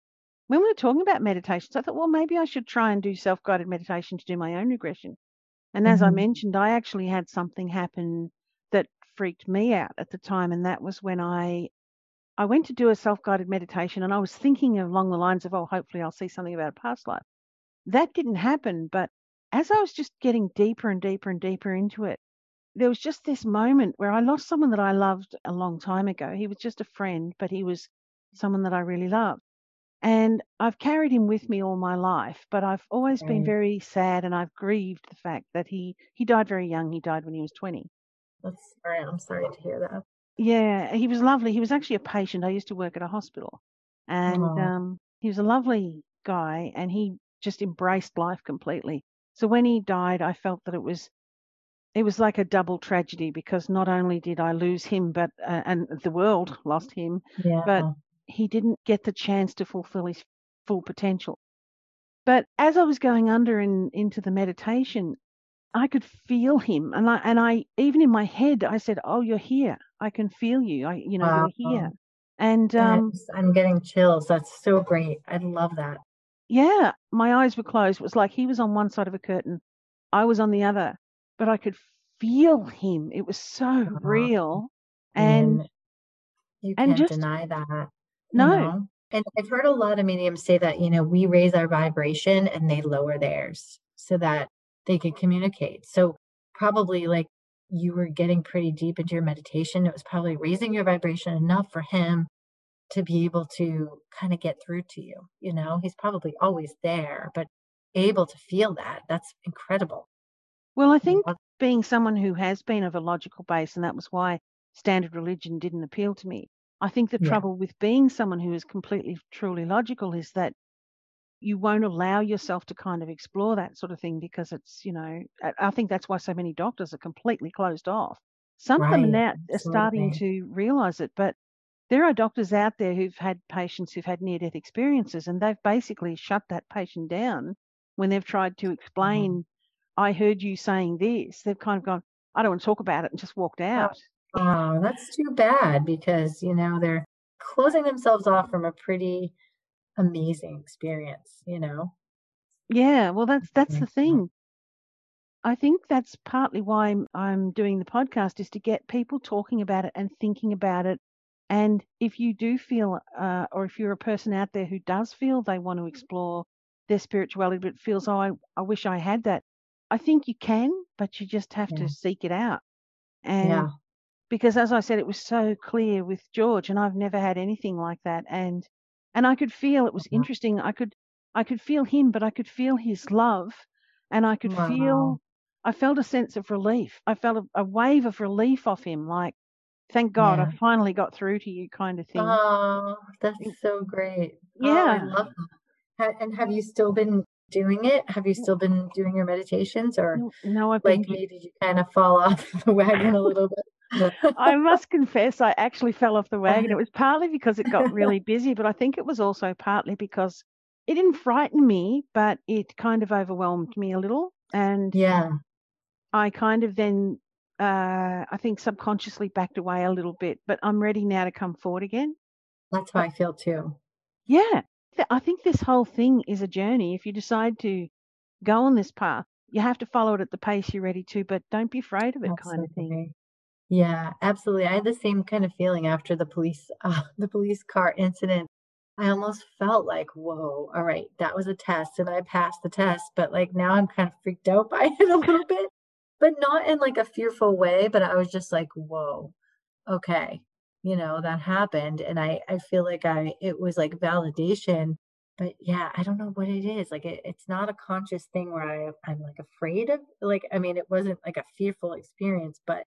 A: when we were talking about meditations, I thought, well, maybe I should try and do self guided meditation to do my own regression. And as I
B: Mhm.
A: mentioned, I actually had something happen that freaked me out at the time. And that was when I I went to do a self guided meditation and I was thinking along the lines of, oh, hopefully I'll see something about a past life. That didn't happen. But as I was just getting deeper and deeper and deeper into it, there was just this moment where I lost someone that I loved a long time ago. He was just a friend, but he was someone that I really loved. And I've carried him with me all my life, but I've always been
B: Right.
A: very sad and I've grieved the fact that he he died very young. He died when he was 20.
B: That's sorry, I'm sorry to hear that.
A: Yeah, he was lovely. He was actually a patient. I used to work at a hospital. And
B: Oh,
A: um he was a lovely guy and he just embraced life completely. So when he died, I felt that it was it was like a double tragedy because not only did I lose him, but uh, and the world lost him, but
B: yeah.
A: He didn't get the chance to fulfill his full potential. But as I was going under in, into the meditation, I could feel him, and I and I even in my head I said, "Oh, you're here. I can feel you. I, you know, you're here." And um,
B: I'm getting chills. That's so great. I love that.
A: yeah, my eyes were closed. It was like he was on one side of a curtain, I was on the other, but I could feel him. It was so
B: Wow.
A: real, and
B: And you can't
A: just
B: deny that, you
A: no,
B: know? And I've heard a lot of mediums say that, you know, we raise our vibration and they lower theirs so that they can communicate. So probably like you were getting pretty deep into your meditation. It was probably raising your vibration enough for him to be able to kind of get through to you. You know, he's probably always there, but able to feel that. That's incredible.
A: Well, I think being someone who has been of a logical base, and that was why standard religion didn't appeal to me. I think the
B: Yeah.
A: trouble with being someone who is completely, truly logical is that you won't allow yourself to kind of explore that sort of thing because it's, you know, I think that's why so many doctors are completely closed off. Some of them
B: Right.
A: now are starting to realize it, but there are doctors out there who've had patients who've had near death experiences and they've basically shut that patient down when they've tried to mm-hmm. explain, I heard you saying this. They've kind of gone, I don't want to talk about it and just walked out.
B: Oh, that's too bad because, you know, they're closing themselves off from a pretty amazing experience, you know?
A: Yeah, well, that's that's the thing. I think that's partly why I'm, I'm doing the podcast is to get people talking about it and thinking about it. And if you do feel, uh, or if you're a person out there who does feel they want to explore their spirituality, but feels, oh, I, I wish I had that, I think you can, but you just have
B: Yeah.
A: to seek it out. And
B: Yeah.
A: Because as I said, it was so clear with George, and I've never had anything like that. And and I could feel it was
B: Wow.
A: interesting. I could I could feel him, but I could feel his love, and I could
B: Wow.
A: feel I felt a sense of relief. I felt a, a wave of relief off him, like thank God
B: Yeah.
A: I finally got through to you, kind of thing.
B: Oh, that's so great. Oh, I
A: yeah.
B: love that. And have you still been doing it? Have you still been doing your meditations or
A: No, I've been.
B: like me, did you kind of fall off the wagon a little bit?
A: I must confess, I actually fell off the wagon. It was partly because it got really busy, but I think it was also partly because it didn't frighten me, but it kind of overwhelmed me a little. And
B: Yeah.
A: I kind of then, uh, I think subconsciously backed away a little bit, but I'm ready now to come forward again.
B: That's how I feel too.
A: Yeah. I think this whole thing is a journey. If you decide to go on this path, you have to follow it at the pace you're ready to, but don't be afraid of it, kind of thing.
B: Yeah, absolutely. I had the same kind of feeling after the police uh, the police car incident. I almost felt like, whoa, all right, that was a test and I passed the test, but like now I'm kind of freaked out by it a little bit, but not in like a fearful way, but I was just like, whoa, okay. you know, that happened. And I, I feel like I, it was like validation. But yeah, I don't know what it is. Like, it, it's not a conscious thing where I, I'm like afraid of, like, I mean, it wasn't like a fearful experience, but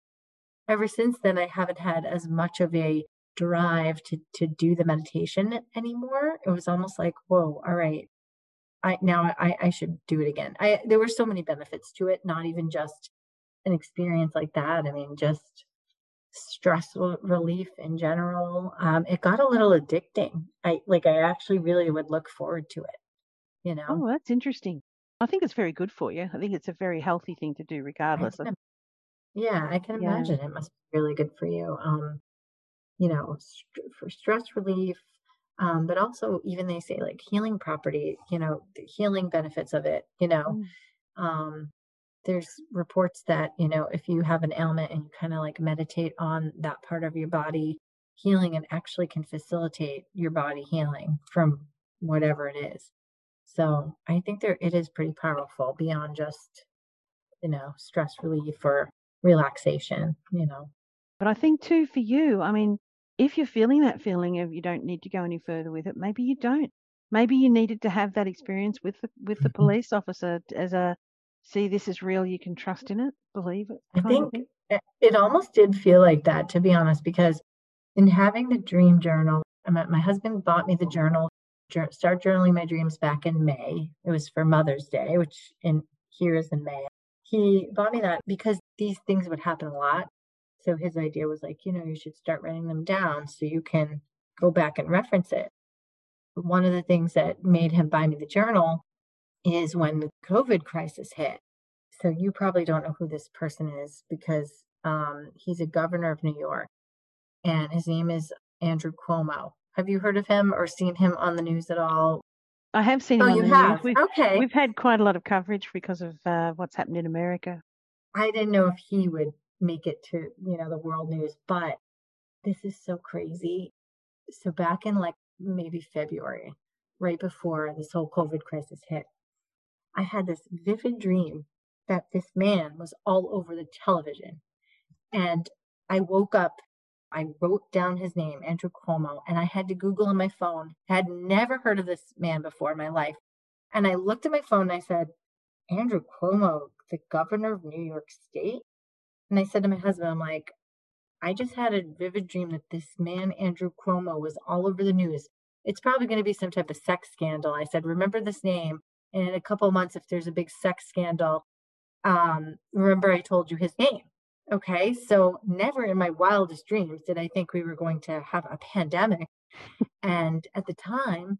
B: ever since then, I haven't had as much of a drive to to do the meditation anymore. It was almost like, whoa, all right, I now I, I should do it again. I there were so many benefits to it, not even just an experience like that. I mean, just stress relief in general. Um, it got a little addicting. I like I actually really would look forward to it. You know.
A: Oh, that's interesting. I think it's very good for you. I think it's a very healthy thing to do, regardless of.
B: Yeah, I can
A: Yeah.
B: imagine it must be really good for you. Um, you know, st- for stress relief, um, but also even they say like healing property, you know, the healing benefits of it, you know.
A: Mm.
B: Um, there's reports that, you know, if you have an ailment and you kind of like meditate on that part of your body healing and actually can facilitate your body healing from whatever it is. So I think there it is pretty powerful beyond just, you know, stress relief or relaxation, you know.
A: But I think too for you, I mean, if you're feeling that feeling of you don't need to go any further with it, maybe you don't. Maybe you needed to have that experience with the with the
B: Mhm.
A: police officer as a see this is real, you can trust in it, believe it
B: I think it it almost did feel like that, to be honest, because in having the dream journal, my husband bought me the journal, start journaling my dreams back in May. It was for Mother's Day, which in here is in May. He bought me that because these things would happen a lot. So his idea was like, you know, you should start writing them down so you can go back and reference it. One of the things that made him buy me the journal is when the COVID crisis hit. So you probably don't know who this person is because um, he's a governor of New York, and his name is Andrew Cuomo. Have you heard of him or seen him on the news at all?
A: I have seen
B: Oh,
A: him on
B: you have.
A: We've
B: Okay.
A: we've had quite a lot of coverage because of uh, what's happened in America.
B: I didn't know if he would make it to, you know, the world news, but this is so crazy. So back in like maybe February, right before this whole COVID crisis hit, I had this vivid dream that this man was all over the television. And I woke up, I wrote down his name, Andrew Cuomo, and I had to Google on my phone. Had never heard of this man before in my life. And I looked at my phone and I said, Andrew Cuomo, the governor of New York State? And I said to my husband, I'm like, I just had a vivid dream that this man, Andrew Cuomo, was all over the news. It's probably going to be some type of sex scandal. I said, remember this name. And in a couple months, if there's a big sex scandal, um, remember I told you his name. Okay. So never in my wildest dreams did I think we were going to have a pandemic. and at the time,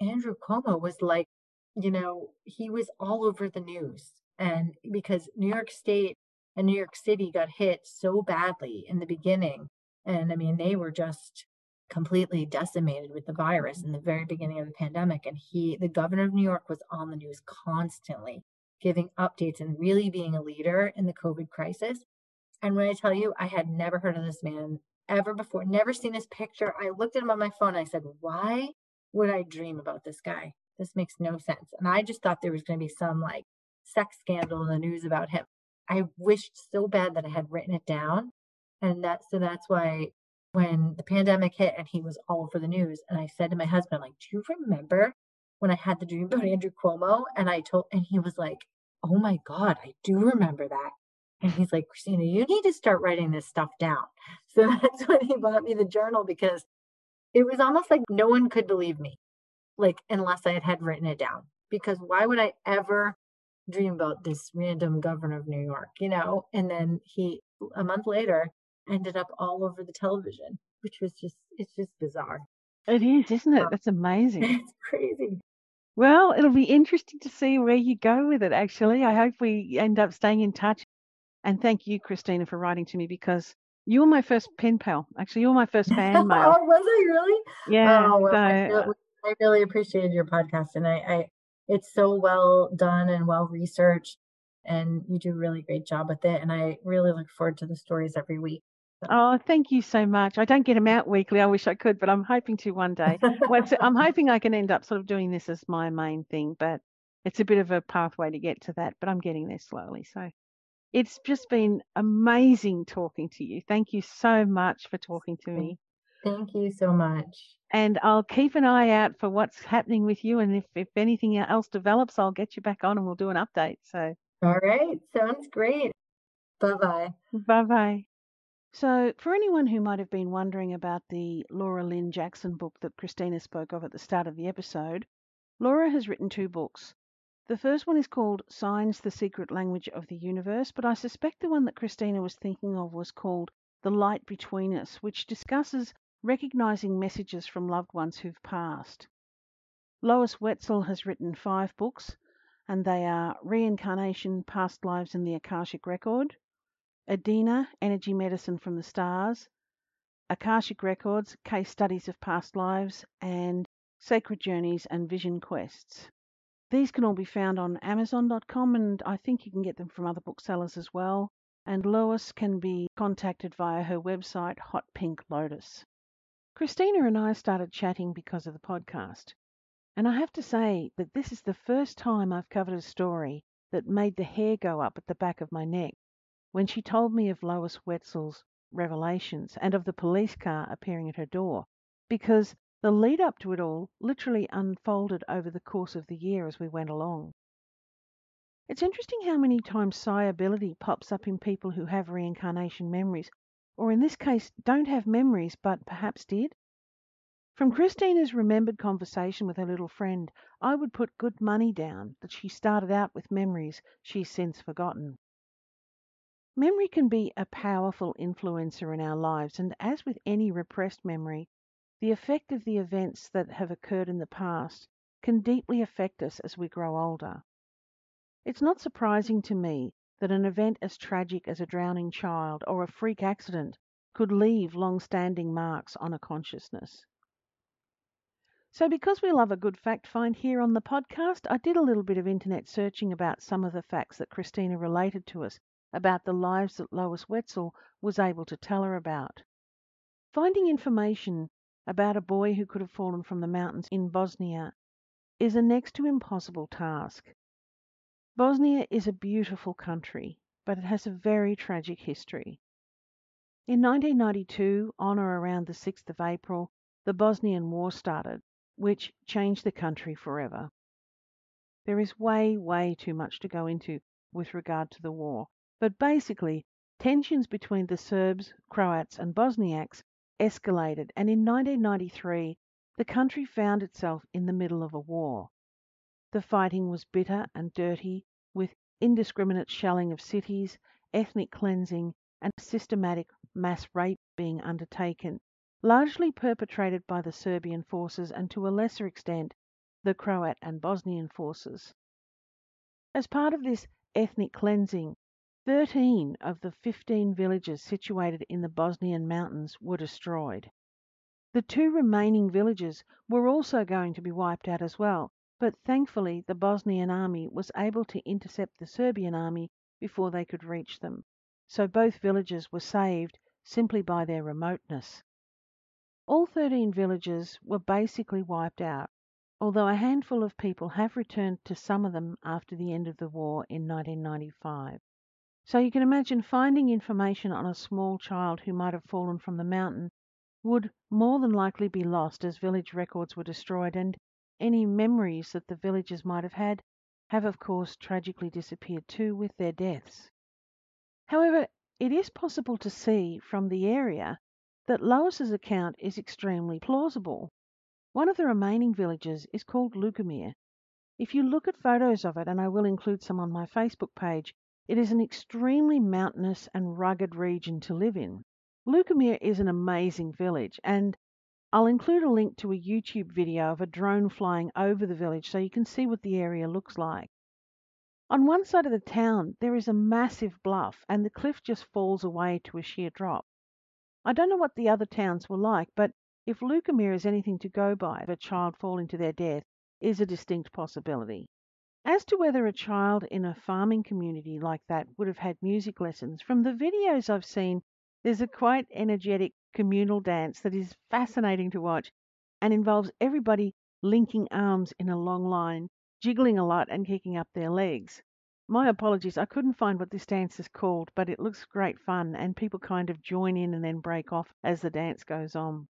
B: Andrew Cuomo was like, you know, he was all over the news. And because New York State and New York City got hit so badly in the beginning. And I mean, they were just completely decimated with the virus in the very beginning of the pandemic. And he, the governor of New York, was on the news constantly, giving updates and really being a leader in the COVID crisis. And when I tell you, I had never heard of this man ever before, never seen his picture. I looked at him on my phone. I said, Why would I dream about this guy? This makes no sense. And I just thought there was going to be some like sex scandal in the news about him. I wished so bad that I had written it down. And that so that's why when the pandemic hit and he was all over the news, and I said to my husband, like, do you remember when I had the dream about Andrew Cuomo? And I told and he was like, Oh my God, I do remember that. And he's like, Christina, you need to start writing this stuff down. So that's when he bought me the journal because it was almost like no one could believe me, like, unless I had written it down. Because why would I ever dream about this random governor of New York, you know? And then he, a month later, ended up all over the television, which was just, it's just bizarre.
A: It is, isn't it?
B: Um,
A: That's amazing.
B: It's crazy.
A: Well, it'll be interesting to see where you go with it, actually. I hope we end up staying in touch. And thank you, Christina, for writing to me because you were my first pen pal. Actually, you were my first fan mail.
B: oh, was I really?
A: Yeah.
B: Oh, well,
A: so,
B: I, really, I really appreciated your podcast, and I, I, it's so well done and well researched, and you do a really great job with it. And I really look forward to the stories every week.
A: oh, thank you so much. I don't get them out weekly. I wish I could, but I'm hoping to one day. Well, I'm hoping I can end up sort of doing this as my main thing, but it's a bit of a pathway to get to that, but I'm getting there slowly. So it's just been amazing talking to you. Thank you so much for talking to me.
B: Thank you so much.
A: And I'll keep an eye out for what's happening with you. And if, if anything else develops, I'll get you back on and we'll do an update. So,
B: all right. Sounds great. Bye bye.
A: Bye bye. So, for anyone who might have been wondering about the Laura Lynn Jackson book that Christina spoke of at the start of the episode, Laura has written two books. The first one is called Signs the Secret Language of the Universe, but I suspect the one that Christina was thinking of was called The Light Between Us, which discusses recognizing messages from loved ones who've passed. Lois Wetzel has written five books, and they are Reincarnation, Past Lives in the Akashic Record, Adina, Energy Medicine from the Stars, Akashic Records, Case Studies of Past Lives, and Sacred Journeys and Vision Quests. These can all be found on Amazon.com, and I think you can get them from other booksellers as well. And Lois can be contacted via her website, Hot Pink Lotus. Christina and I started chatting because of the podcast. And I have to say that this is the first time I've covered a story that made the hair go up at the back of my neck when she told me of Lois Wetzel's revelations and of the police car appearing at her door, because the lead up to it all literally unfolded over the course of the year as we went along. It's interesting how many times psi ability pops up in people who have reincarnation memories or in this case, don't have memories but perhaps did? From Christina's remembered conversation with her little friend, I would put good money down that she started out with memories she's since forgotten. Memory can be a powerful influencer in our lives, and as with any repressed memory, the effect of the events that have occurred in the past can deeply affect us as we grow older. It's not surprising to me that an event as tragic as a drowning child or a freak accident could leave long standing marks on a consciousness. So, because we love a good fact find here on the podcast, I did a little bit of internet searching about some of the facts that Christina related to us about the lives that Lois Wetzel was able to tell her about. Finding information about a boy who could have fallen from the mountains in Bosnia is a next to impossible task. Bosnia is a beautiful country, but it has a very tragic history. In 1992, on or around the 6th of April, the Bosnian War started, which changed the country forever. There is way, way too much to go into with regard to the war, but basically, tensions between the Serbs, Croats, and Bosniaks escalated, and in 1993, the country found itself in the middle of a war. The fighting was bitter and dirty, with indiscriminate shelling of cities, ethnic cleansing, and systematic mass rape being undertaken, largely perpetrated by the Serbian forces and to a lesser extent the Croat and Bosnian forces. As part of this ethnic cleansing, 13 of the 15 villages situated in the Bosnian mountains were destroyed. The two remaining villages were also going to be wiped out as well, but thankfully the Bosnian army was able to intercept the Serbian army before they could reach them, so both villages were saved simply by their remoteness. All 13 villages were basically wiped out, although a handful of people have returned to some of them after the end of the war in 1995. So you can imagine finding information on a small child who might have fallen from the mountain would more than likely be lost as village records were destroyed and any memories that the villagers might have had have, of course, tragically disappeared too with their deaths. However, it is possible to see from the area that Lois's account is extremely plausible. One of the remaining villages is called Lukomir. If you look at photos of it, and I will include some on my Facebook page, it is an extremely mountainous and rugged region to live in. Lukomir is an amazing village, and I'll include a link to a YouTube video of a drone flying over the village so you can see what the area looks like. On one side of the town, there is a massive bluff, and the cliff just falls away to a sheer drop. I don't know what the other towns were like, but if Lukomir is anything to go by, a child falling to their death is a distinct possibility. As to whether a child in a farming community like that would have had music lessons, from the videos I've seen, there's a quite energetic communal dance that is fascinating to watch and involves everybody linking arms in a long line, jiggling a lot, and kicking up their legs. My apologies, I couldn't find what this dance is called, but it looks great fun, and people kind of join in and then break off as the dance goes on.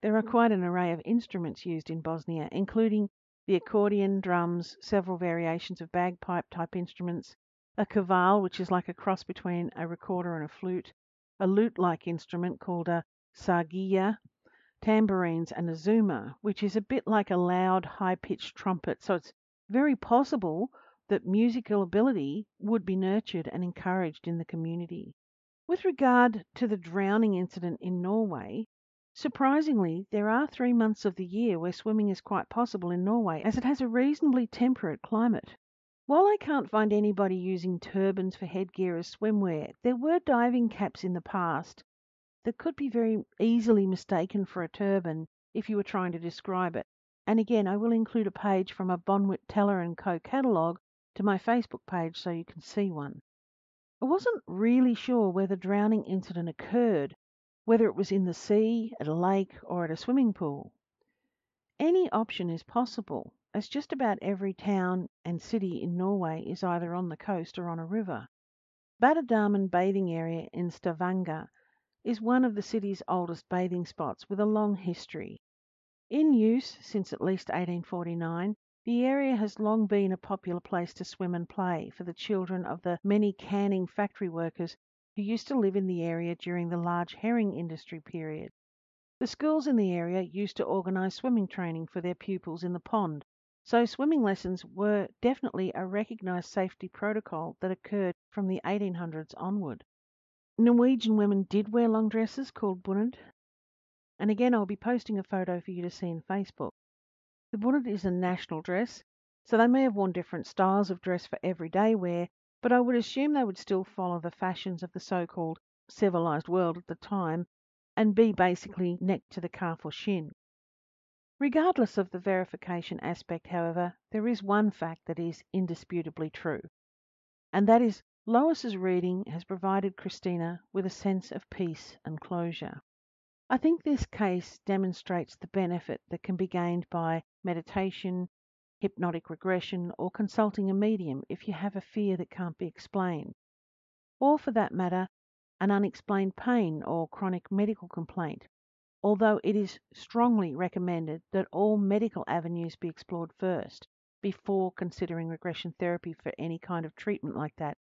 A: There are mm. quite an array of instruments used in Bosnia, including the accordion, drums, several variations of bagpipe type instruments, a kaval, which is like a cross between a recorder and a flute, a lute like instrument called a sargija, tambourines, and a zurna, which is a bit like a loud, high pitched trumpet. So it's very possible that musical ability would be nurtured and encouraged in the community. With regard to the drowning incident in Norway, surprisingly, there are three months of the year where swimming is quite possible in Norway as it has a reasonably temperate climate. While I can't find anybody using turbans for headgear as swimwear, there were diving caps in the past that could be very easily mistaken for a turban if you were trying to describe it. And again, I will include a page from a Bonwit Teller Co catalogue to my Facebook page so you can see one. I wasn't really sure where the drowning incident occurred, whether it was in the sea, at a lake, or at a swimming pool. Any option is possible, as just about every town and city in Norway is either on the coast or on a river. Badedammen bathing area in Stavanger is one of the city's oldest bathing spots with a long history. In use since at least 1849, the area has long been a popular place to swim and play for the children of the many canning factory workers who used to live in the area during the large herring industry period. The schools in the area used to organise swimming training for their pupils in the pond, so swimming lessons were definitely a recognised safety protocol that occurred from the 1800s onward. Norwegian women did wear long dresses called bunad, and again I'll be posting a photo for you to see in Facebook. The bunad is a national dress, so they may have worn different styles of dress for everyday wear, but I would assume they would still follow the fashions of the so called civilized world at the time and be basically neck to the calf or shin. Regardless of the verification aspect, however, there is one fact that is indisputably true, and that is Lois's reading has provided Christina with a sense of peace and closure. I think this case demonstrates the benefit that can be gained by meditation, hypnotic regression, or consulting a medium if you have a fear that can't be explained. Or, for that matter, an unexplained pain or chronic medical complaint, although it is strongly recommended that all medical avenues be explored first before considering regression therapy for any kind of treatment like that,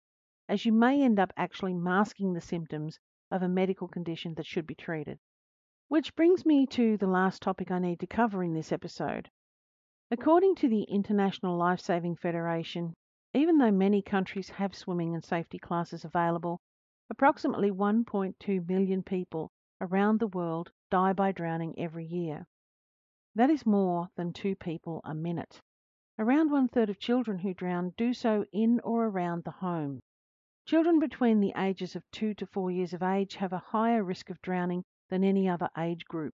A: as you may end up actually masking the symptoms of a medical condition that should be treated. Which brings me to the last topic I need to cover in this episode. According to the International Life Saving Federation, even though many countries have swimming and safety classes available, approximately 1.2 million people around the world die by drowning every year. That is more than two people a minute. Around one third of children who drown do so in or around the home. Children between the ages of 2 to 4 years of age have a higher risk of drowning than any other age group.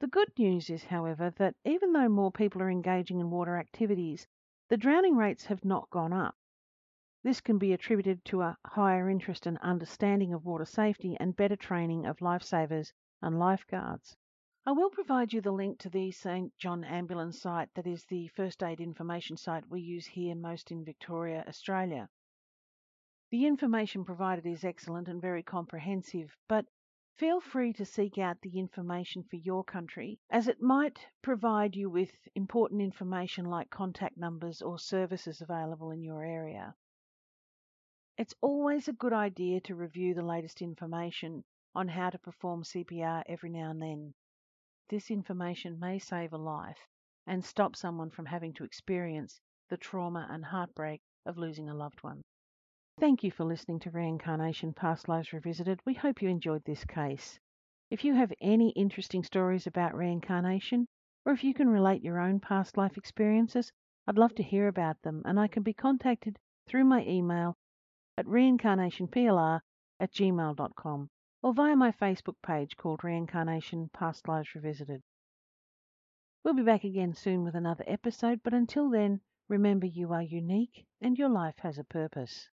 A: The good news is, however, that even though more people are engaging in water activities, the drowning rates have not gone up. This can be attributed to a higher interest and understanding of water safety and better training of lifesavers and lifeguards. I will provide you the link to the St John Ambulance site that is the first aid information site we use here most in Victoria, Australia. The information provided is excellent and very comprehensive, but Feel free to seek out the information for your country, as it might provide you with important information like contact numbers or services available in your area. It's always a good idea to review the latest information on how to perform CPR every now and then. This information may save a life and stop someone from having to experience the trauma and heartbreak of losing a loved one. Thank you for listening to Reincarnation Past Lives Revisited. We hope you enjoyed this case. If you have any interesting stories about reincarnation, or if you can relate your own past life experiences, I'd love to hear about them, and I can be contacted through my email at reincarnationplr at gmail.com or via my Facebook page called Reincarnation Past Lives Revisited. We'll be back again soon with another episode, but until then, remember you are unique and your life has a purpose.